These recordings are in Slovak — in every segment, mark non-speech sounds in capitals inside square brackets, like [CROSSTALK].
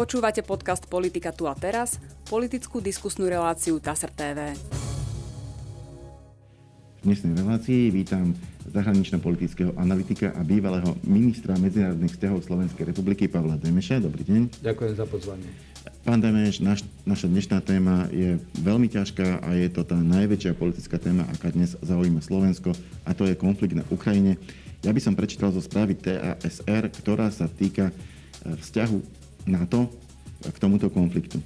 Počúvate podcast Politika tu a teraz, politickú diskusnú reláciu TASR TV. V dnešnej relácii vítam zahranično-politického analytika a bývalého ministra medzinárodných vzťahov Slovenskej republiky Pavla Demeša. Dobrý deň. Ďakujem za pozvanie. Pán Demeš, naš, naša dnešná téma je veľmi ťažká a je to tá najväčšia politická téma, aká dnes zaujíma Slovensko, a to je konflikt na Ukrajine. Ja by som prečítal zo správy TASR, ktorá sa týka e, vzťahu NATO k tomuto konfliktu.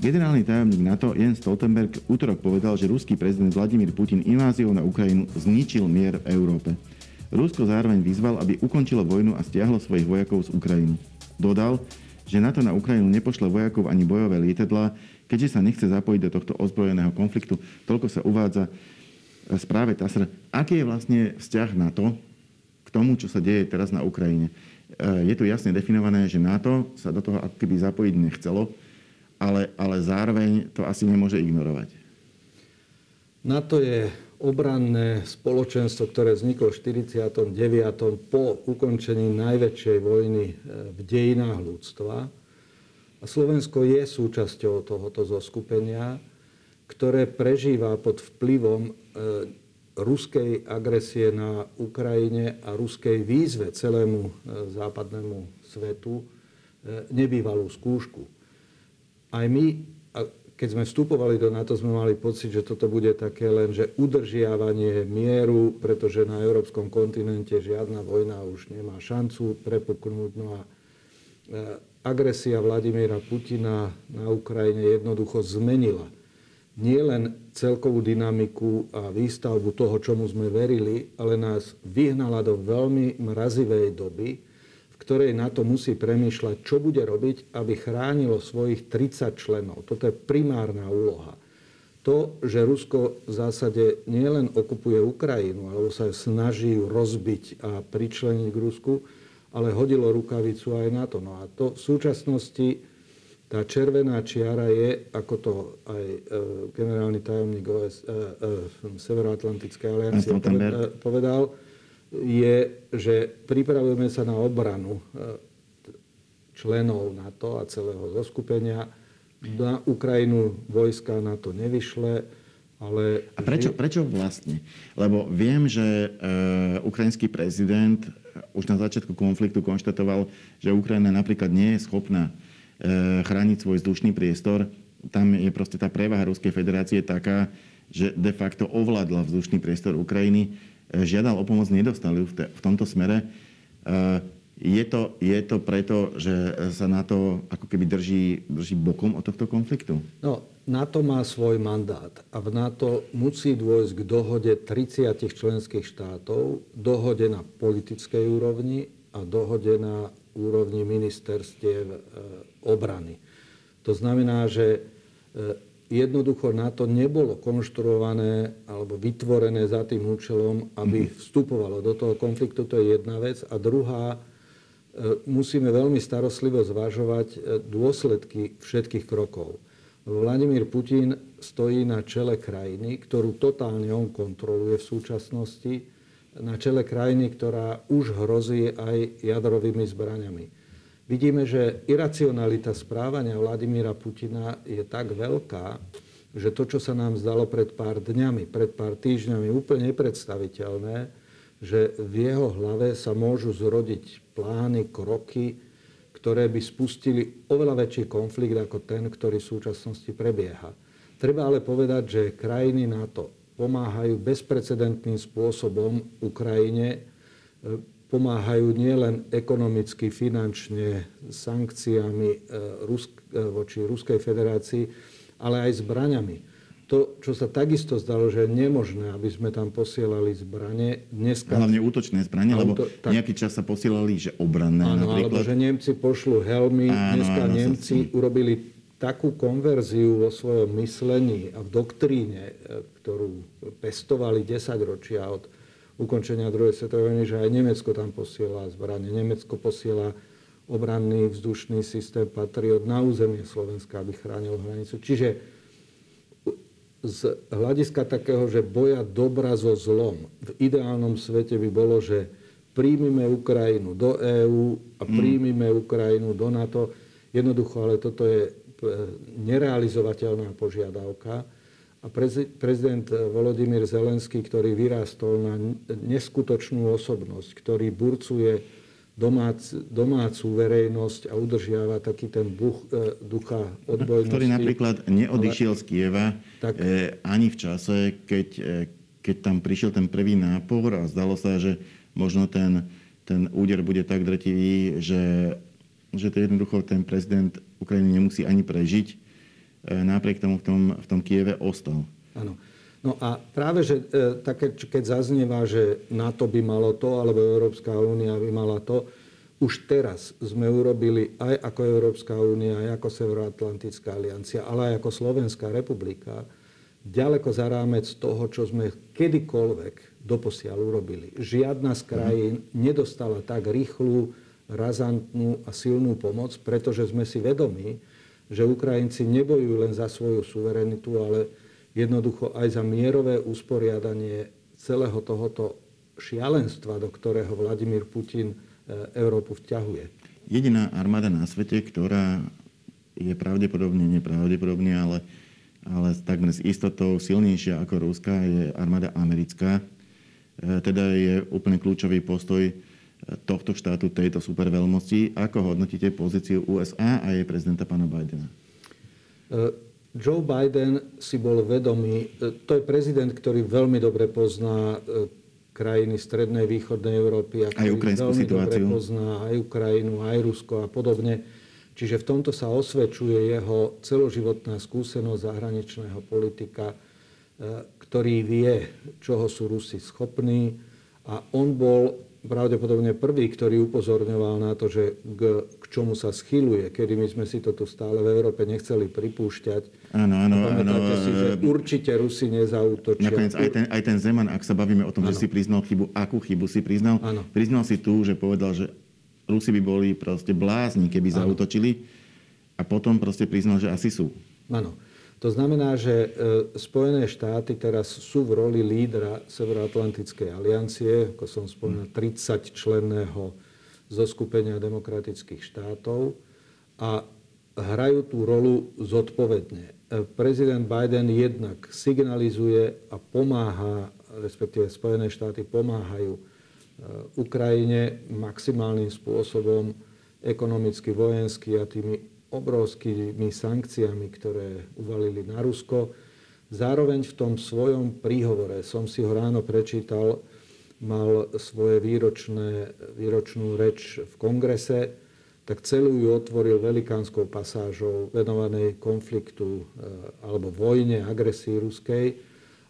Generálny tajomník NATO Jens Stoltenberg útorok povedal, že ruský prezident Vladimír Putin inváziou na Ukrajinu zničil mier v Európe. Rusko zároveň vyzval, aby ukončilo vojnu a stiahlo svojich vojakov z Ukrajiny. Dodal, že NATO na Ukrajinu nepošle vojakov ani bojové lietadlá, keďže sa nechce zapojiť do tohto ozbrojeného konfliktu. Toľko sa uvádza správe TASR. Aký je vlastne vzťah NATO k tomu, čo sa deje teraz na Ukrajine? Eh, je tu jasne definované, že NATO sa do toho ako keby zapojiť nechcelo, ale, ale zároveň to asi nemôže ignorovať. NATO je obranné spoločenstvo, ktoré vzniklo v 49. po ukončení najväčšej vojny eh, v dejinách ľudstva. A Slovensko je súčasťou tohoto zoskupenia, ktoré prežíva pod vplyvom eh, ruskej agresie na Ukrajine a ruskej výzve celému e, západnému svetu e, nebývalú skúšku. Aj my, keď sme vstupovali do NATO, sme mali pocit, že toto bude také len, že udržiavanie mieru, pretože na európskom kontinente žiadna vojna už nemá šancu prepuknúť. No a e, agresia Vladimíra Putina na Ukrajine jednoducho zmenila nie len celkovú dynamiku a výstavbu toho, čomu sme verili, ale nás vyhnala do veľmi mrazivej doby, v ktorej na to musí premýšľať, čo bude robiť, aby chránilo svojich 30 členov. Toto je primárna úloha. To, že Rusko v zásade nielen okupuje Ukrajinu, alebo sa snaží ju rozbiť a pričleniť k Rusku, ale hodilo rukavicu aj na to. No a to v súčasnosti tá červená čiara je, ako to aj e, generálny tajomník OS, e, e, Severoatlantickej aliancie povedal, je, že pripravujeme sa na obranu členov NATO a celého zoskupenia. Na Ukrajinu vojska na to nevyšle, ale... A prečo, prečo vlastne? Lebo viem, že e, ukrajinský prezident už na začiatku konfliktu konštatoval, že Ukrajina napríklad nie je schopná chrániť svoj vzdušný priestor. Tam je proste tá prevaha Ruskej federácie taká, že de facto ovládla vzdušný priestor Ukrajiny. Eh, žiadal o pomoc, nedostali v, v tomto smere. Eh, je to, je to preto, že sa na to ako keby drží, drží bokom od tohto konfliktu? No, NATO má svoj mandát a v NATO musí dôjsť k dohode 30 členských štátov, dohode na politickej úrovni a dohode na úrovni ministerstiev e, obrany. To znamená, že e, jednoducho na to nebolo konštruované alebo vytvorené za tým účelom, aby mhm. vstupovalo do toho konfliktu. To je jedna vec. A druhá, e, musíme veľmi starostlivo zvažovať dôsledky všetkých krokov. Vladimír Putin stojí na čele krajiny, ktorú totálne on kontroluje v súčasnosti na čele krajiny, ktorá už hrozí aj jadrovými zbraniami. Vidíme, že iracionalita správania Vladimíra Putina je tak veľká, že to, čo sa nám zdalo pred pár dňami, pred pár týždňami, úplne nepredstaviteľné, že v jeho hlave sa môžu zrodiť plány, kroky, ktoré by spustili oveľa väčší konflikt ako ten, ktorý v súčasnosti prebieha. Treba ale povedať, že krajiny NATO pomáhajú bezprecedentným spôsobom Ukrajine. E, pomáhajú nielen ekonomicky, finančne, sankciami e, e, voči Ruskej federácii, ale aj zbraňami. To, čo sa takisto zdalo, že je nemožné, aby sme tam posielali zbranie. Dneska... Hlavne útočné zbranie, lebo tak... nejaký čas sa posielali, že obranné Áno, napríklad. alebo že Nemci pošlu helmy. Áno, Dneska áno, Nemci urobili takú konverziu vo svojom myslení a v doktríne, e, ktorú pestovali 10 ročia od ukončenia druhej svetovej vojny, že aj Nemecko tam posiela zbranie. Nemecko posiela obranný vzdušný systém Patriot na územie Slovenska, aby chránil hranicu. Čiže z hľadiska takého, že boja dobra so zlom, v ideálnom svete by bolo, že príjmime Ukrajinu do EÚ a mm. príjmime Ukrajinu do NATO Jednoducho, ale toto je nerealizovateľná požiadavka. A prezident Volodymyr Zelenský, ktorý vyrástol na neskutočnú osobnosť, ktorý burcuje domác, domácu verejnosť a udržiava taký ten buch, e, ducha odbojnosti. Ktorý napríklad neodišiel ale, z Kieva tak, e, ani v čase, keď, e, keď tam prišiel ten prvý nápor a zdalo sa, že možno ten, ten úder bude tak dretivý, že, že to jednoducho ten prezident Ukrajiny nemusí ani prežiť. E, napriek tomu v tom, v tom Kieve ostal. Áno. No a práve, že e, také, keď zaznieva, že NATO by malo to, alebo Európska únia by mala to, už teraz sme urobili aj ako Európska únia, aj ako Severoatlantická aliancia, ale aj ako Slovenská republika, ďaleko za rámec toho, čo sme kedykoľvek doposiaľ urobili. Žiadna z krajín nedostala tak rýchlu, razantnú a silnú pomoc, pretože sme si vedomi, že Ukrajinci nebojujú len za svoju suverenitu, ale jednoducho aj za mierové usporiadanie celého tohoto šialenstva, do ktorého Vladimír Putin e, Európu vťahuje. Jediná armáda na svete, ktorá je pravdepodobne, nepravdepodobne, ale, ale takmer s istotou silnejšia ako Ruska, je armáda americká. E, teda je úplne kľúčový postoj tohto štátu, tejto superveľmosti. Ako hodnotíte pozíciu USA a jej prezidenta pána Bidena? Joe Biden si bol vedomý, e, to je prezident, ktorý veľmi dobre pozná e, krajiny strednej, východnej Európy. A aj ukrajinskú veľmi situáciu. dobre pozná aj Ukrajinu, aj Rusko a podobne. Čiže v tomto sa osvedčuje jeho celoživotná skúsenosť zahraničného politika, e, ktorý vie, čoho sú Rusi schopní. A on bol pravdepodobne prvý, ktorý upozorňoval na to, že k, k čomu sa schyluje, kedy my sme si to tu stále v Európe nechceli pripúšťať. Áno, áno, áno. si, že určite Rusi nezautočia. Nakoniec aj ten, aj ten Zeman, ak sa bavíme o tom, ano. že si priznal chybu, akú chybu si priznal? Ano. Priznal si tu, že povedal, že Rusi by boli proste blázni, keby ano. zautočili. A potom proste priznal, že asi sú. Áno. To znamená, že e, Spojené štáty teraz sú v roli lídra Severoatlantickej aliancie, ako som spomínal, 30 členného zoskupenia demokratických štátov a hrajú tú rolu zodpovedne. E, prezident Biden jednak signalizuje a pomáha, respektíve Spojené štáty pomáhajú e, Ukrajine maximálnym spôsobom ekonomicky, vojensky a tými obrovskými sankciami, ktoré uvalili na Rusko. Zároveň v tom svojom príhovore, som si ho ráno prečítal, mal svoje výročné, výročnú reč v kongrese, tak celú ju otvoril velikánskou pasážou venovanej konfliktu e, alebo vojne, agresii ruskej.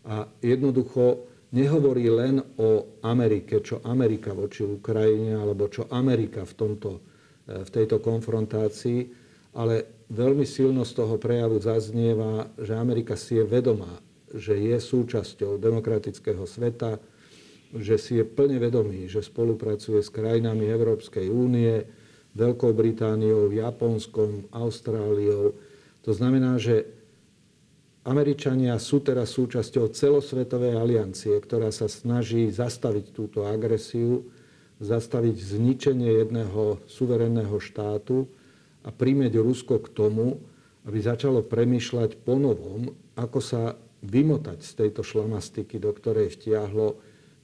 A jednoducho nehovorí len o Amerike, čo Amerika voči Ukrajine, alebo čo Amerika v, tomto, e, v tejto konfrontácii, ale veľmi silno z toho prejavu zaznieva, že Amerika si je vedomá, že je súčasťou demokratického sveta, že si je plne vedomý, že spolupracuje s krajinami Európskej únie, Veľkou Britániou, Japonskom, Austráliou. To znamená, že Američania sú teraz súčasťou celosvetovej aliancie, ktorá sa snaží zastaviť túto agresiu, zastaviť zničenie jedného suverénneho štátu a prímeť Rusko k tomu, aby začalo premyšľať ponovom, ako sa vymotať z tejto šlamastiky, do ktorej vtiahlo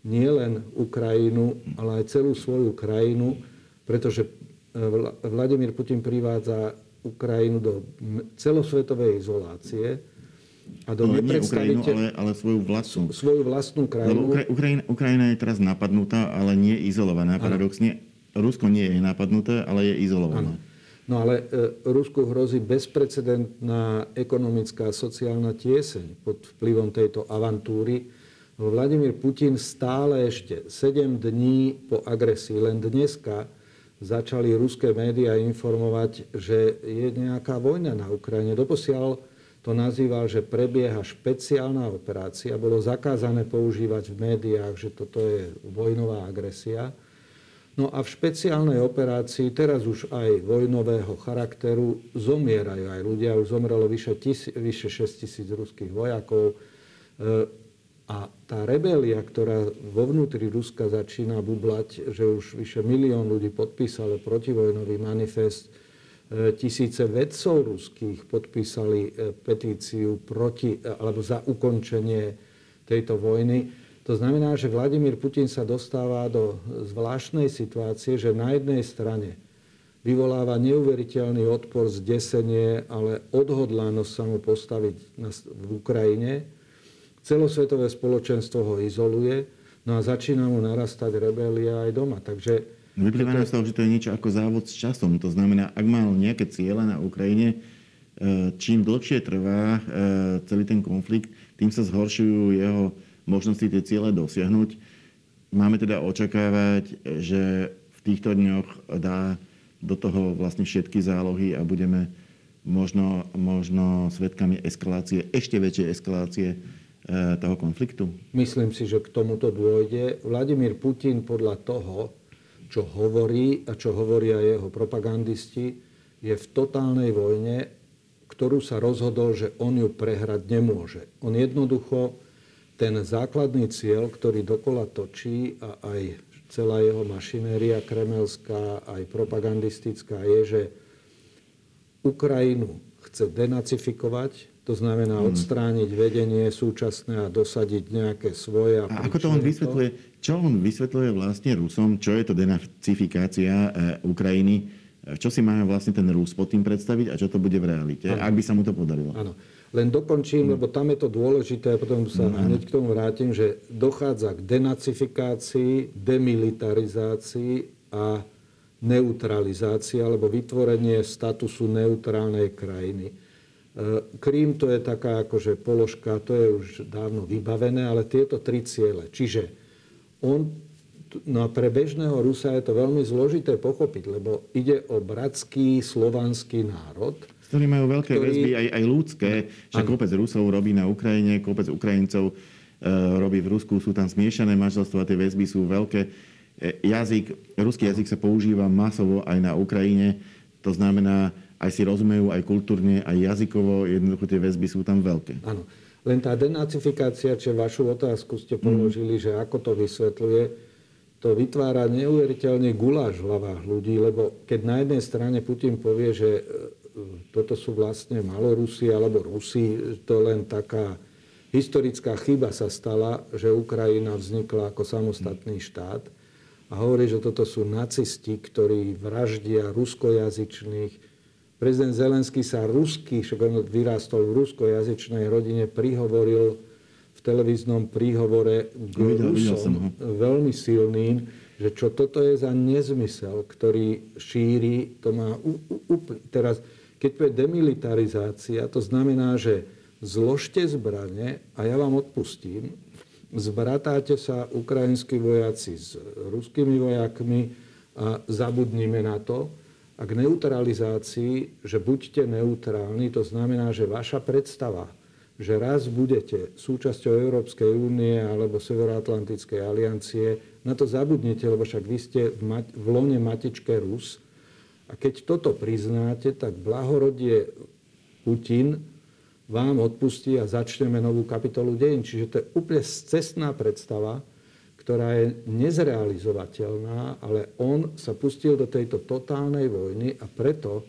nielen Ukrajinu, ale aj celú svoju krajinu, pretože e, Vladimír Putin privádza Ukrajinu do celosvetovej izolácie a do no, Ukrajinu, ale, ale svoju vlastnú. Svoju vlastnú krajinu. Lebo Ukrajina, Ukrajina je teraz napadnutá, ale nie izolovaná. Paradoxne, Rusko nie je napadnuté, ale je izolované. Ano. No ale e, Rusku hrozí bezprecedentná ekonomická a sociálna tieseň pod vplyvom tejto avantúry. Vladimír Putin stále ešte 7 dní po agresii, len dneska začali ruské médiá informovať, že je nejaká vojna na Ukrajine. Doposiaľ to nazýval, že prebieha špeciálna operácia. Bolo zakázané používať v médiách, že toto je vojnová agresia. No a v špeciálnej operácii, teraz už aj vojnového charakteru, zomierajú aj ľudia. Už zomrelo vyše, tis, vyše 6 tisíc ruských vojakov. E, a tá rebelia, ktorá vo vnútri Ruska začína bublať, že už vyše milión ľudí podpísalo protivojnový manifest, tisíce vedcov ruských podpísali petíciu proti, alebo za ukončenie tejto vojny. To znamená, že Vladimír Putin sa dostáva do zvláštnej situácie, že na jednej strane vyvoláva neuveriteľný odpor, zdesenie, ale odhodlánosť sa mu postaviť v Ukrajine. Celosvetové spoločenstvo ho izoluje, no a začína mu narastať rebelia aj doma. Takže Vyplýva nám z toho, že to je niečo ako závod s časom. To znamená, ak mal nejaké ciele na Ukrajine, e, čím dlhšie trvá e, celý ten konflikt, tým sa zhoršujú jeho možnosti tie ciele dosiahnuť. Máme teda očakávať, že v týchto dňoch dá do toho vlastne všetky zálohy a budeme možno, možno svetkami eskalácie, ešte väčšej eskalácie e, toho konfliktu? Myslím si, že k tomuto dôjde. Vladimír Putin podľa toho, čo hovorí a čo hovoria jeho propagandisti, je v totálnej vojne, ktorú sa rozhodol, že on ju prehrať nemôže. On jednoducho ten základný cieľ, ktorý dokola točí a aj celá jeho mašinéria kremelská, aj propagandistická, je, že Ukrajinu chce denacifikovať, to znamená hmm. odstrániť vedenie súčasné a dosadiť nejaké svoje. A, a ako to on vysvetľuje? Čo on vysvetľuje vlastne Rusom? Čo je to denacifikácia e, Ukrajiny? Čo si máme vlastne ten Rus pod tým predstaviť a čo to bude v realite, ano. ak by sa mu to podarilo? Áno. Len dokončím, lebo tam je to dôležité a potom sa mm. hneď k tomu vrátim, že dochádza k denacifikácii, demilitarizácii a neutralizácii alebo vytvorenie statusu neutrálnej krajiny. E, Krím to je taká akože položka, to je už dávno vybavené, ale tieto tri ciele. Čiže on, no a pre bežného Rusa je to veľmi zložité pochopiť, lebo ide o bratský slovanský národ, s ktorými majú veľké ktorý... väzby, aj, aj ľudské. Však kopec Rusov robí na Ukrajine, kopec Ukrajincov e, robí v Rusku, sú tam smiešané manželstva, tie väzby sú veľké. E, jazyk, ruský jazyk sa používa masovo aj na Ukrajine, to znamená, aj si rozumejú, aj kultúrne, aj jazykovo, jednoducho tie väzby sú tam veľké. Áno. Len tá denacifikácia, čo vašu otázku ste položili, mm. že ako to vysvetľuje, to vytvára neuveriteľný guláš v hlavách ľudí, lebo keď na jednej strane Putin povie, že toto sú vlastne Malorusi alebo Rusi. To len taká historická chyba sa stala, že Ukrajina vznikla ako samostatný štát. A hovorí, že toto sú nacisti, ktorí vraždia ruskojazyčných. Prezident Zelenský sa rusky, však on vyrástol v ruskojazyčnej rodine, prihovoril v televíznom príhovore k no, Rusom veľmi silným, že čo toto je za nezmysel, ktorý šíri, to má úplne... Teraz keď povie demilitarizácia, to znamená, že zložte zbrane a ja vám odpustím, zbratáte sa ukrajinskí vojaci s ruskými vojakmi a zabudnime na to. A k neutralizácii, že buďte neutrálni, to znamená, že vaša predstava, že raz budete súčasťou Európskej únie alebo Severoatlantickej aliancie, na to zabudnete, lebo však vy ste v, mať, v lone matičke Rus a keď toto priznáte, tak blahorodie Putin vám odpustí a začneme novú kapitolu dejín. Čiže to je úplne cestná predstava, ktorá je nezrealizovateľná, ale on sa pustil do tejto totálnej vojny a preto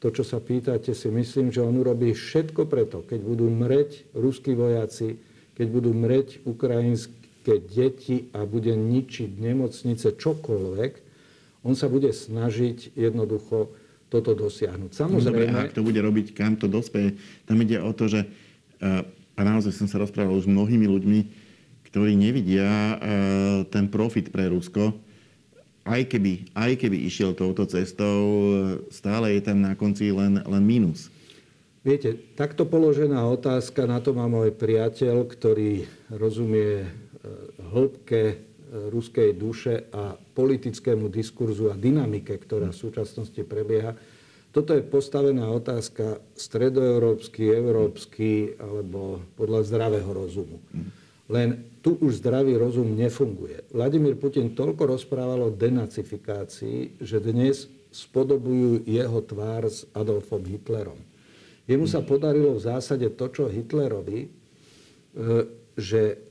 to, čo sa pýtate, si myslím, že on urobí všetko preto, keď budú mreť ruskí vojaci, keď budú mreť ukrajinské deti a bude ničiť nemocnice, čokoľvek, on sa bude snažiť jednoducho toto dosiahnuť. Samozrejme... Dobre, ak to bude robiť, kam to dospeje, tam ide o to, že eh, a naozaj som sa rozprával už s mnohými ľuďmi, ktorí nevidia eh, ten profit pre Rusko, aj keby, aj keby išiel touto cestou, stále je tam na konci len, len mínus. Viete, takto položená otázka, na to má môj priateľ, ktorý rozumie eh, hĺbke ruskej duše a politickému diskurzu a dynamike, ktorá v súčasnosti prebieha. Toto je postavená otázka stredoeurópsky, európsky alebo podľa zdravého rozumu. Len tu už zdravý rozum nefunguje. Vladimír Putin toľko rozprával o denacifikácii, že dnes spodobujú jeho tvár s Adolfom Hitlerom. Jemu sa podarilo v zásade to, čo Hitlerovi, e, že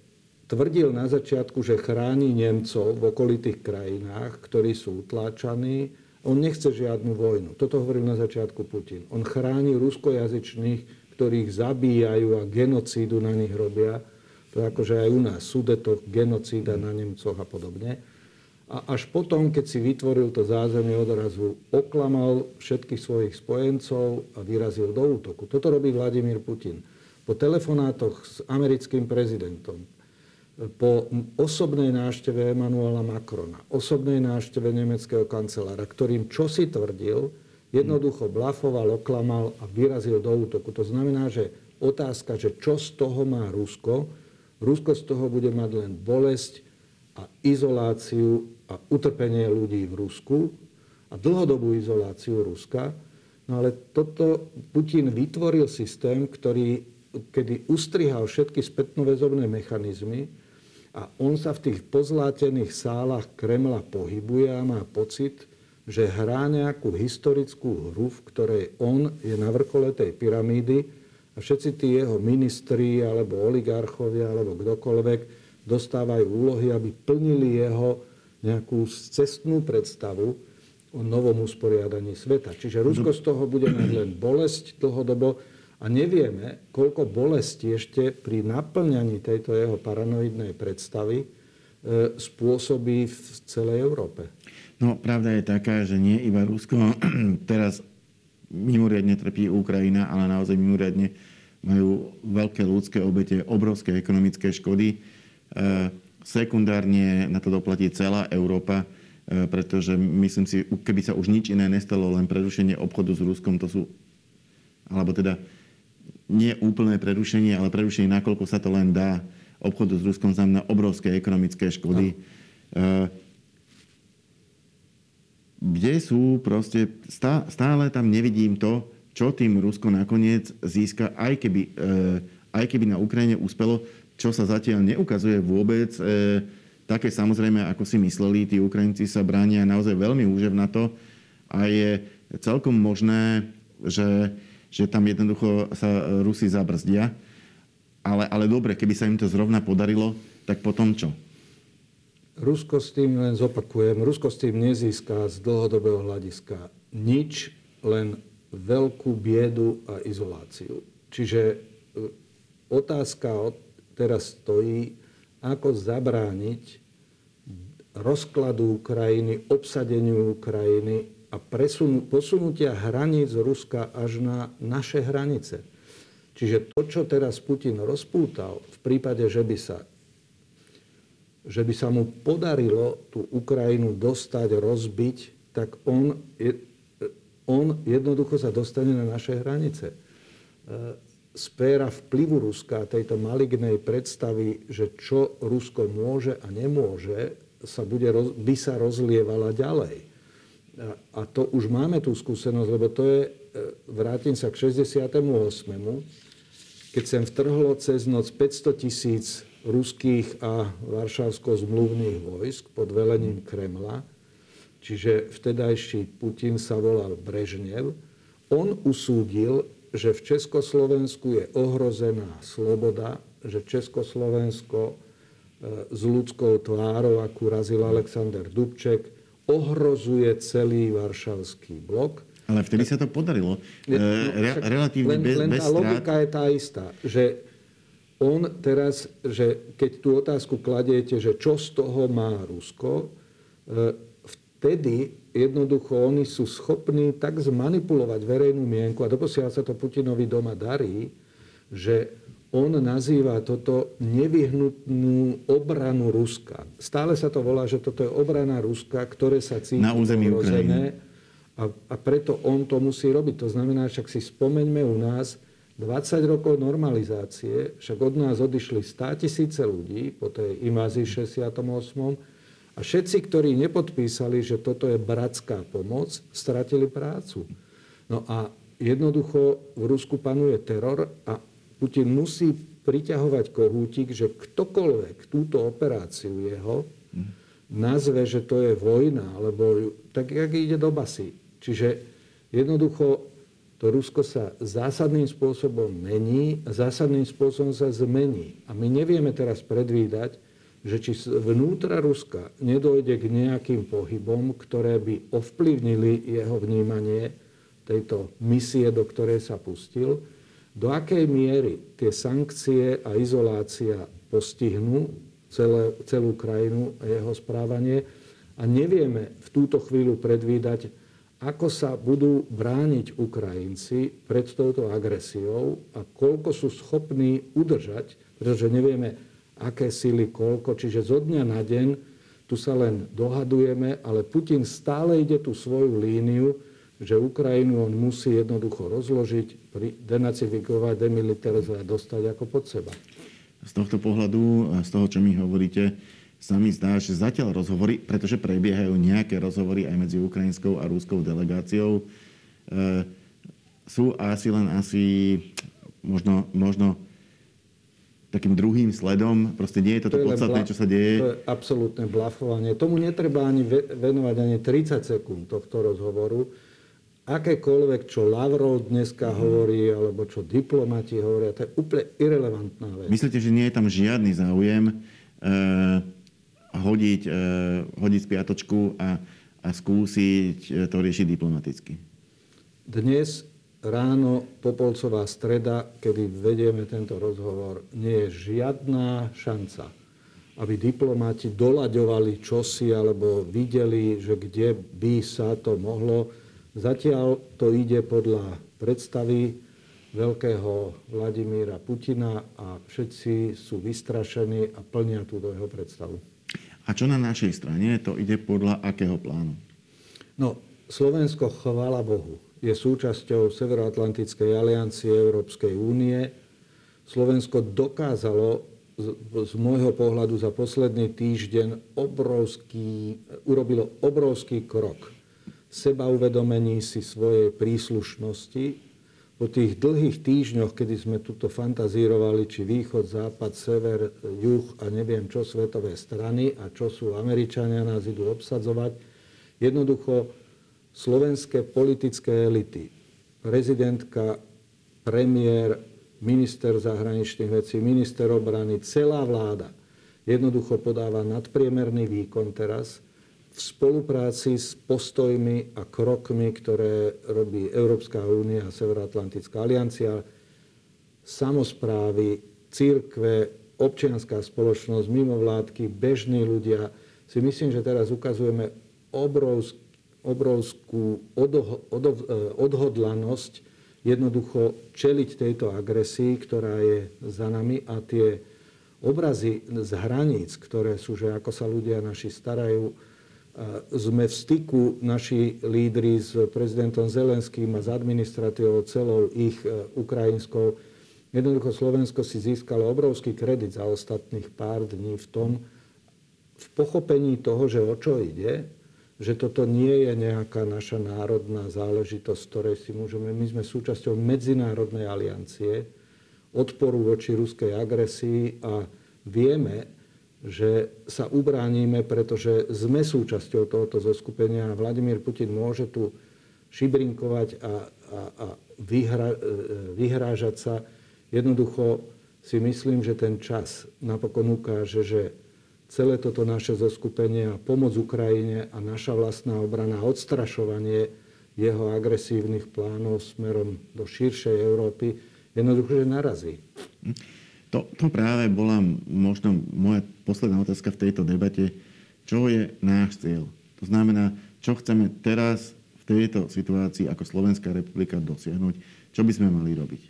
tvrdil na začiatku, že chráni Nemcov v okolitých krajinách, ktorí sú utláčaní On nechce žiadnu vojnu. Toto hovoril na začiatku Putin. On chráni ruskojazyčných, ktorých zabíjajú a genocídu na nich robia. To je akože aj u nás Sudetok, genocída na Nemcoch a podobne. A až potom, keď si vytvoril to zázemie odrazu, oklamal všetkých svojich spojencov a vyrazil do útoku. Toto robí Vladimír Putin. Po telefonátoch s americkým prezidentom, po osobnej návšteve Emanuela Macrona, osobnej návšteve nemeckého kancelára, ktorým čo si tvrdil, jednoducho blafoval, oklamal a vyrazil do útoku. To znamená, že otázka, že čo z toho má Rusko, Rusko z toho bude mať len bolesť a izoláciu a utrpenie ľudí v Rusku a dlhodobú izoláciu Ruska. No ale toto Putin vytvoril systém, ktorý, kedy ustrihal všetky spätnoväzobné mechanizmy, a on sa v tých pozlátených sálach Kremla pohybuje a má pocit, že hrá nejakú historickú hru, v ktorej on je na vrchole tej pyramídy a všetci tí jeho ministri alebo oligarchovia alebo kdokoľvek dostávajú úlohy, aby plnili jeho nejakú cestnú predstavu o novom usporiadaní sveta. Čiže Rusko z toho bude mať len bolesť dlhodobo, a nevieme, koľko bolesti ešte pri naplňaní tejto jeho paranoidnej predstavy e, spôsobí v celej Európe. No, pravda je taká, že nie iba Rusko [CLEARS THROAT] teraz mimoriadne trpí Ukrajina, ale naozaj mimoriadne majú veľké ľudské obete, obrovské ekonomické škody. E, sekundárne na to doplatí celá Európa, e, pretože myslím si, keby sa už nič iné nestalo, len prerušenie obchodu s Ruskom, to sú, alebo teda nie úplné prerušenie, ale prerušenie, nakoľko sa to len dá. Obchodu s Ruskom znamená obrovské ekonomické škody. No. Kde sú proste, stále tam nevidím to, čo tým Rusko nakoniec získa, aj keby, e, aj keby na Ukrajine uspelo, čo sa zatiaľ neukazuje vôbec. E, také samozrejme, ako si mysleli, tí Ukrajinci sa bránia naozaj veľmi úžev na to a je celkom možné, že že tam jednoducho sa Rusi zabrzdia. Ale, ale dobre, keby sa im to zrovna podarilo, tak potom čo? Rusko s tým, len zopakujem, Rusko s tým nezíska z dlhodobého hľadiska nič, len veľkú biedu a izoláciu. Čiže e, otázka teraz stojí, ako zabrániť rozkladu Ukrajiny, obsadeniu Ukrajiny a presun, posunutia hraníc Ruska až na naše hranice. Čiže to, čo teraz Putin rozpútal, v prípade, že by sa, že by sa mu podarilo tú Ukrajinu dostať, rozbiť, tak on, on jednoducho sa dostane na naše hranice. E, Spéra vplyvu Ruska, tejto malignej predstavy, že čo Rusko môže a nemôže, sa bude, by sa rozlievala ďalej. A to už máme tú skúsenosť, lebo to je, e, vrátim sa k 68. Keď sem vtrhlo cez noc 500 tisíc ruských a varšavsko-zmluvných vojsk pod velením Kremla, čiže vtedajší Putin sa volal Brežnev, on usúdil, že v Československu je ohrozená sloboda, že Československo e, s ľudskou tvárou, akú razil Alexander Dubček, ohrozuje celý varšavský blok. Ale vtedy sa to podarilo. E, re, relatívne len, bez, len bez tá logika je tá istá, že on teraz, že keď tú otázku kladiete, že čo z toho má Rusko, e, vtedy jednoducho oni sú schopní tak zmanipulovať verejnú mienku, a doposiaľ sa to Putinovi doma darí, že on nazýva toto nevyhnutnú obranu Ruska. Stále sa to volá, že toto je obrana Ruska, ktoré sa cíti na území Ukrajiny. A, a preto on to musí robiť. To znamená, však si spomeňme u nás 20 rokov normalizácie, však od nás odišli 100 tisíce ľudí po tej invázii 68. A všetci, ktorí nepodpísali, že toto je bratská pomoc, stratili prácu. No a jednoducho v Rusku panuje teror a Putin musí priťahovať kohútik, že ktokoľvek túto operáciu jeho nazve, že to je vojna, alebo tak, jak ide do basy. Čiže jednoducho to Rusko sa zásadným spôsobom mení a zásadným spôsobom sa zmení. A my nevieme teraz predvídať, že či vnútra Ruska nedojde k nejakým pohybom, ktoré by ovplyvnili jeho vnímanie tejto misie, do ktorej sa pustil, do akej miery tie sankcie a izolácia postihnú celé, celú krajinu a jeho správanie. A nevieme v túto chvíľu predvídať, ako sa budú brániť Ukrajinci pred touto agresiou a koľko sú schopní udržať, pretože nevieme, aké síly koľko. Čiže zo dňa na deň tu sa len dohadujeme, ale Putin stále ide tú svoju líniu, že Ukrajinu on musí jednoducho rozložiť, denacifikovať, demilitarizovať, dostať ako pod seba. Z tohto pohľadu, z toho, čo mi hovoríte, sa mi zdá, že zatiaľ rozhovory, pretože prebiehajú nejaké rozhovory aj medzi ukrajinskou a rúskou delegáciou, e, sú asi len asi možno, možno takým druhým sledom. Proste nie je toto to podstatné, čo sa deje. To je absolútne blafovanie. Tomu netreba ani venovať ani 30 sekúnd tohto rozhovoru. Akékoľvek, čo Lavrov dneska mm. hovorí, alebo čo diplomati hovoria, to je úplne irrelevantná vec. Myslíte, že nie je tam žiadny záujem e, hodiť, e, hodiť spiatočku a, a skúsiť to riešiť diplomaticky? Dnes ráno Popolcová streda, kedy vedieme tento rozhovor, nie je žiadna šanca, aby diplomati dolaďovali čosi alebo videli, že kde by sa to mohlo. Zatiaľ to ide podľa predstavy veľkého Vladimíra Putina a všetci sú vystrašení a plnia túto jeho predstavu. A čo na našej strane? To ide podľa akého plánu? No, Slovensko, chvála Bohu, je súčasťou Severoatlantickej aliancie Európskej únie. Slovensko dokázalo z môjho pohľadu za posledný týždeň obrovský, urobilo obrovský krok seba uvedomení si svojej príslušnosti. Po tých dlhých týždňoch, kedy sme tuto fantazírovali, či východ, západ, sever, juh a neviem čo svetové strany a čo sú Američania nás idú obsadzovať, jednoducho slovenské politické elity, prezidentka, premiér, minister zahraničných vecí, minister obrany, celá vláda jednoducho podáva nadpriemerný výkon teraz v spolupráci s postojmi a krokmi, ktoré robí Európska únia a Severoatlantická aliancia, samozprávy, církve, občianská spoločnosť, mimovládky, bežní ľudia, si myslím, že teraz ukazujeme obrovskú eh, odhodlanosť jednoducho čeliť tejto agresii, ktorá je za nami a tie obrazy z hraníc, ktoré sú, že ako sa ľudia naši starajú, sme v styku naši lídry s prezidentom Zelenským a s administratívou celou ich eh, ukrajinskou. Jednoducho Slovensko si získalo obrovský kredit za ostatných pár dní v tom, v pochopení toho, že o čo ide, že toto nie je nejaká naša národná záležitosť, ktorej si môžeme... My sme súčasťou medzinárodnej aliancie, odporu voči ruskej agresii a vieme, že sa ubránime, pretože sme súčasťou tohoto zoskupenia a Vladimír Putin môže tu šibrinkovať a, a, a vyhra, e, vyhrážať sa. Jednoducho si myslím, že ten čas napokon ukáže, že celé toto naše zoskupenie a pomoc Ukrajine a naša vlastná obrana odstrašovanie jeho agresívnych plánov smerom do širšej Európy jednoducho, že narazí. To, to práve bola možno moja posledná otázka v tejto debate. Čo je náš cieľ? To znamená, čo chceme teraz v tejto situácii ako Slovenská republika dosiahnuť? Čo by sme mali robiť?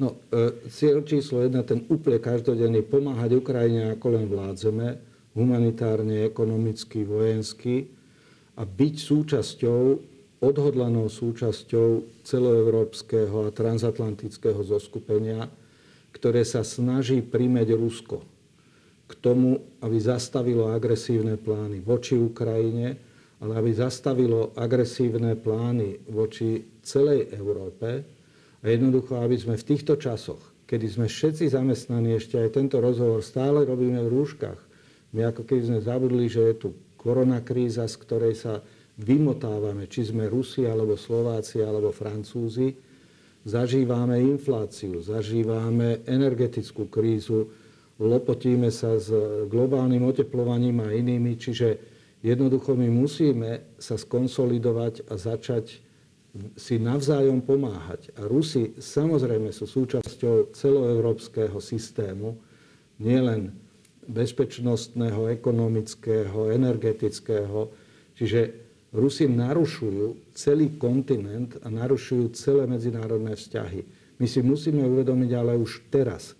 No, e, cieľ číslo jedna, ten úplne každodenný, pomáhať Ukrajine, ako len vládzeme, humanitárne, ekonomicky, vojensky a byť súčasťou, odhodlanou súčasťou celoeurópskeho a transatlantického zoskupenia, ktoré sa snaží primeť Rusko k tomu, aby zastavilo agresívne plány voči Ukrajine, ale aby zastavilo agresívne plány voči celej Európe, a jednoducho, aby sme v týchto časoch, kedy sme všetci zamestnaní, ešte aj tento rozhovor stále robíme v rúškach, my ako keby sme zabudli, že je tu koronakríza, z ktorej sa vymotávame, či sme Rusi, alebo Slováci, alebo Francúzi, zažívame infláciu, zažívame energetickú krízu, lopotíme sa s globálnym oteplovaním a inými, čiže jednoducho my musíme sa skonsolidovať a začať si navzájom pomáhať. A Rusi samozrejme sú súčasťou celoeurópskeho systému, nielen bezpečnostného, ekonomického, energetického. Čiže Rusi narušujú celý kontinent a narušujú celé medzinárodné vzťahy. My si musíme uvedomiť ale už teraz,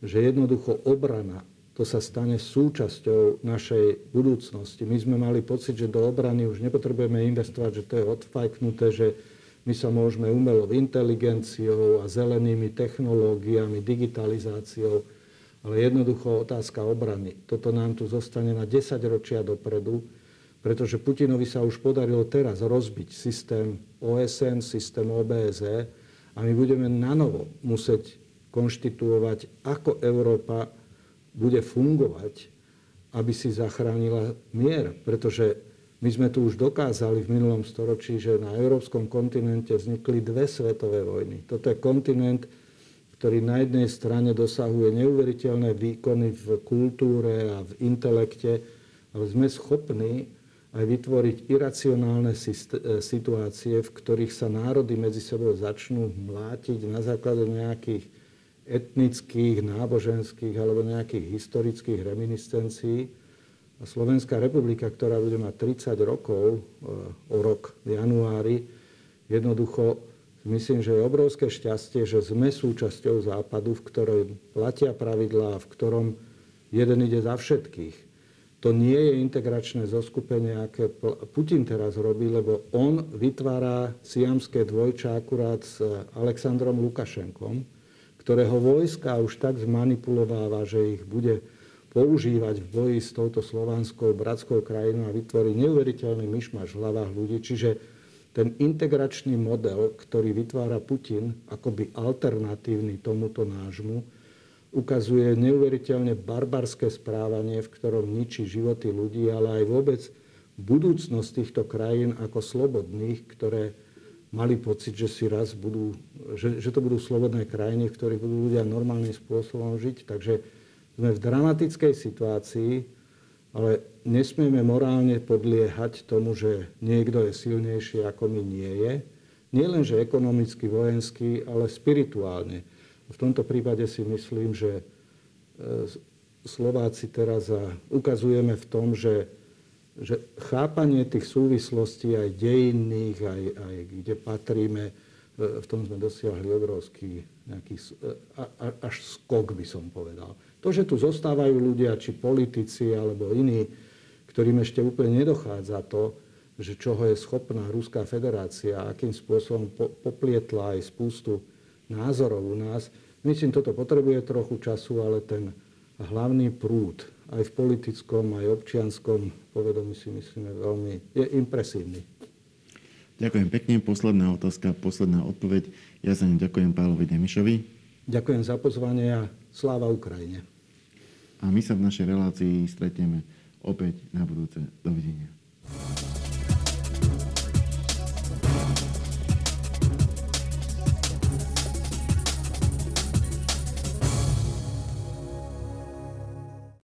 že jednoducho obrana to sa stane súčasťou našej budúcnosti. My sme mali pocit, že do obrany už nepotrebujeme investovať, že to je odfajknuté, že my sa môžeme umelou inteligenciou a zelenými technológiami, digitalizáciou ale jednoducho otázka obrany. Toto nám tu zostane na 10 ročia dopredu, pretože Putinovi sa už podarilo teraz rozbiť systém OSN, systém OBSE a my budeme nanovo musieť konštituovať, ako Európa bude fungovať, aby si zachránila mier. Pretože my sme tu už dokázali v minulom storočí, že na európskom kontinente vznikli dve svetové vojny. Toto je kontinent, ktorý na jednej strane dosahuje neuveriteľné výkony v kultúre a v intelekte, ale sme schopní aj vytvoriť iracionálne e, situácie, v ktorých sa národy medzi sebou začnú mlátiť na základe nejakých etnických, náboženských alebo nejakých historických reminiscencií. A Slovenská republika, ktorá bude mať 30 rokov, e, o rok v januári, jednoducho Myslím, že je obrovské šťastie, že sme súčasťou západu, v ktorej platia pravidlá, v ktorom jeden ide za všetkých. To nie je integračné zoskupenie, aké Putin teraz robí, lebo on vytvára siamské dvojča akurát s Alexandrom Lukašenkom, ktorého vojska už tak zmanipulováva, že ich bude používať v boji s touto slovanskou bratskou krajinou a vytvorí neuveriteľný myšmaš v hlavách ľudí. Čiže ten integračný model, ktorý vytvára Putin, akoby alternatívny tomuto nášmu, ukazuje neuveriteľne barbarské správanie, v ktorom ničí životy ľudí, ale aj vôbec budúcnosť týchto krajín ako slobodných, ktoré mali pocit, že si raz budú, že, že to budú slobodné krajiny, v ktorých budú ľudia normálnym spôsobom žiť. Takže sme v dramatickej situácii, ale nesmieme morálne podliehať tomu, že niekto je silnejší ako my nie je. Nie len, že ekonomicky, vojensky, ale spirituálne. V tomto prípade si myslím, že e, Slováci teraz ukazujeme v tom, že, že chápanie tých súvislostí aj dejinných, aj, aj kde patríme, e, v tom sme dosiahli obrovský nejaký, e, až skok, by som povedal. To, že tu zostávajú ľudia, či politici, alebo iní, ktorým ešte úplne nedochádza to, že čoho je schopná Ruská federácia, akým spôsobom poplietla aj spústu názorov u nás. Myslím, toto potrebuje trochu času, ale ten hlavný prúd aj v politickom, aj občianskom povedomí si myslíme veľmi, je impresívny. Ďakujem pekne. Posledná otázka, posledná odpoveď. Ja sa ďakujem Pálovi Demišovi. Ďakujem za pozvanie a sláva Ukrajine. A my sa v našej relácii stretneme opäť na budúce. Dovidenia.